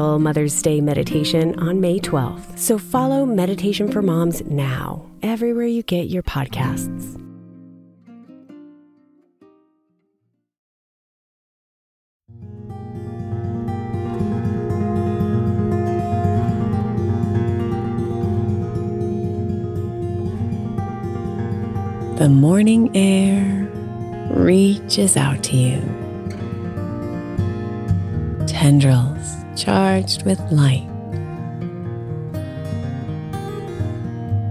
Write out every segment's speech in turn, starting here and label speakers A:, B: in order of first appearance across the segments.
A: Mother's Day meditation on May 12th. So follow Meditation for Moms now, everywhere you get your podcasts. The morning air reaches out to you. Tendrils charged with light,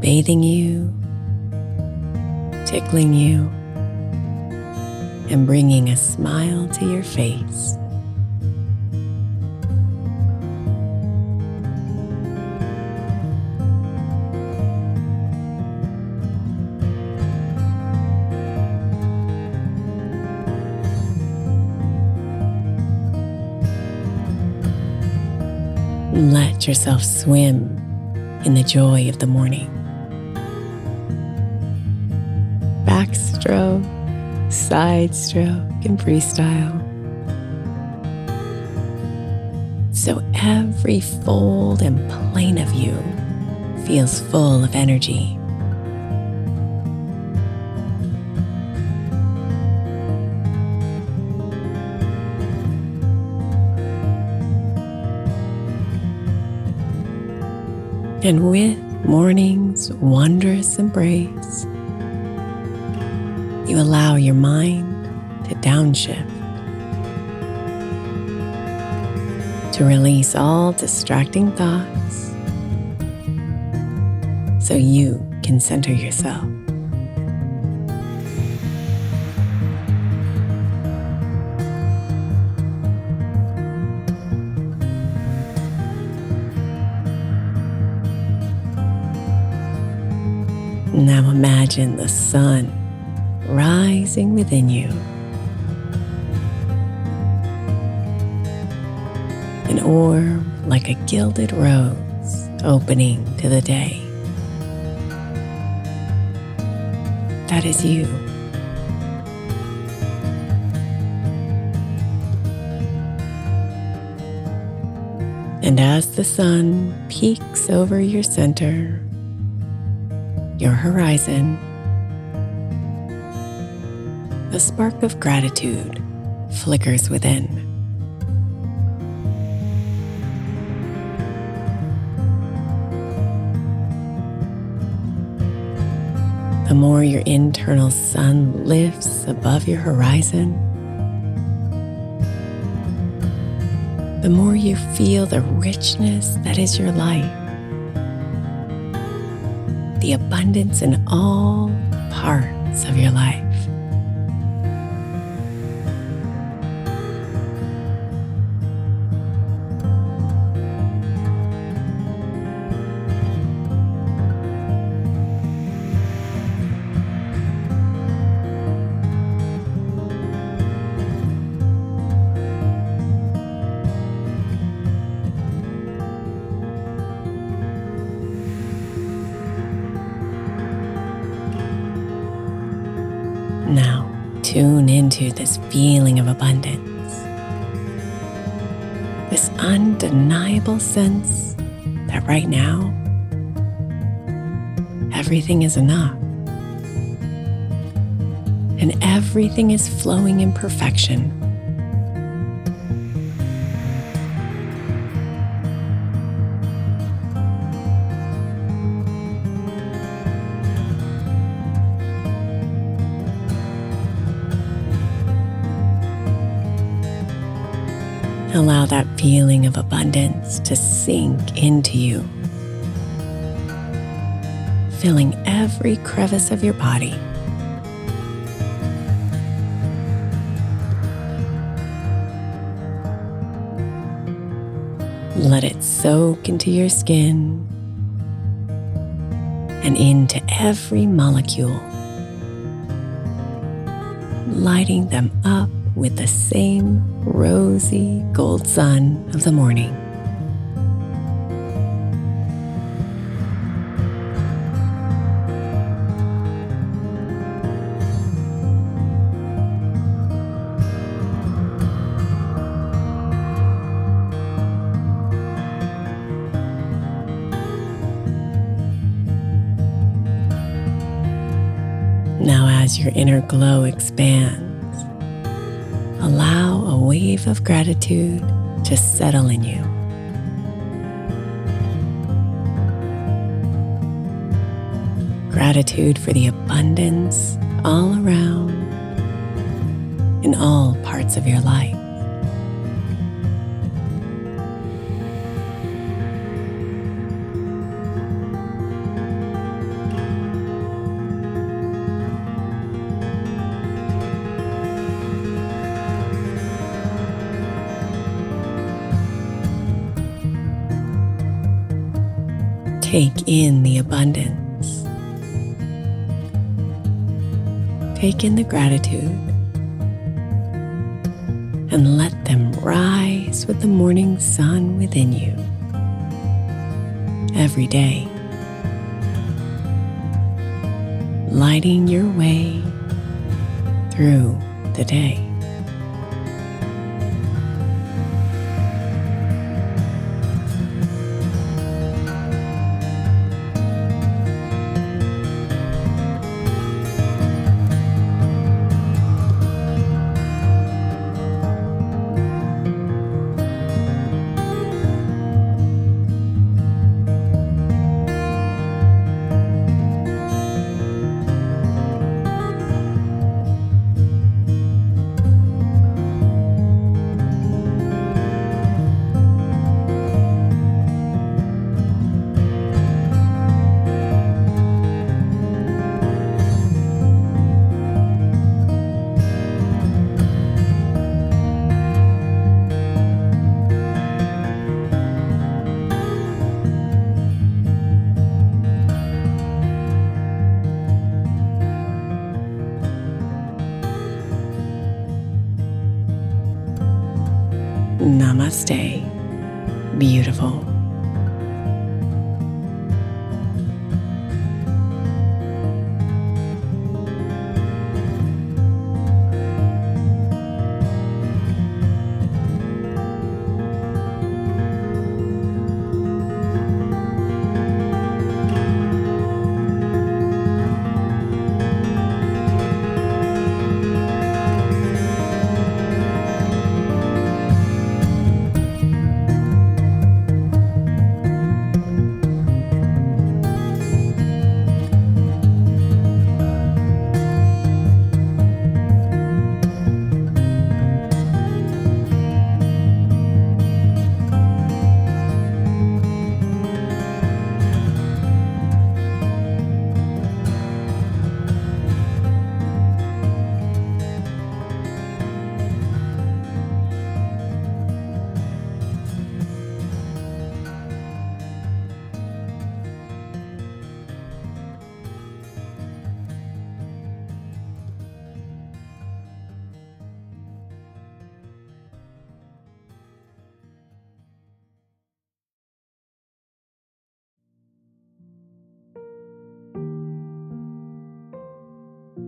A: bathing you, tickling you, and bringing a smile to your face. Yourself swim in the joy of the morning. Backstroke, side stroke, and freestyle. So every fold and plane of you feels full of energy. And with morning's wondrous embrace, you allow your mind to downshift, to release all distracting thoughts so you can center yourself. Now imagine the sun rising within you. An orb like a gilded rose opening to the day. That is you. And as the sun peeks over your center, your horizon, The spark of gratitude flickers within. The more your internal sun lifts above your horizon, the more you feel the richness that is your life the abundance in all parts of your life. Into this feeling of abundance, this undeniable sense that right now, everything is enough and everything is flowing in perfection. Allow that feeling of abundance to sink into you, filling every crevice of your body. Let it soak into your skin and into every molecule, lighting them up with the same rosy gold sun of the morning. Now, as your inner glow expands, allow a wave of gratitude to settle in you. Gratitude for the abundance all around in all parts of your life. Take in the abundance. Take in the gratitude and let them rise with the morning sun within you every day, lighting your way through the day.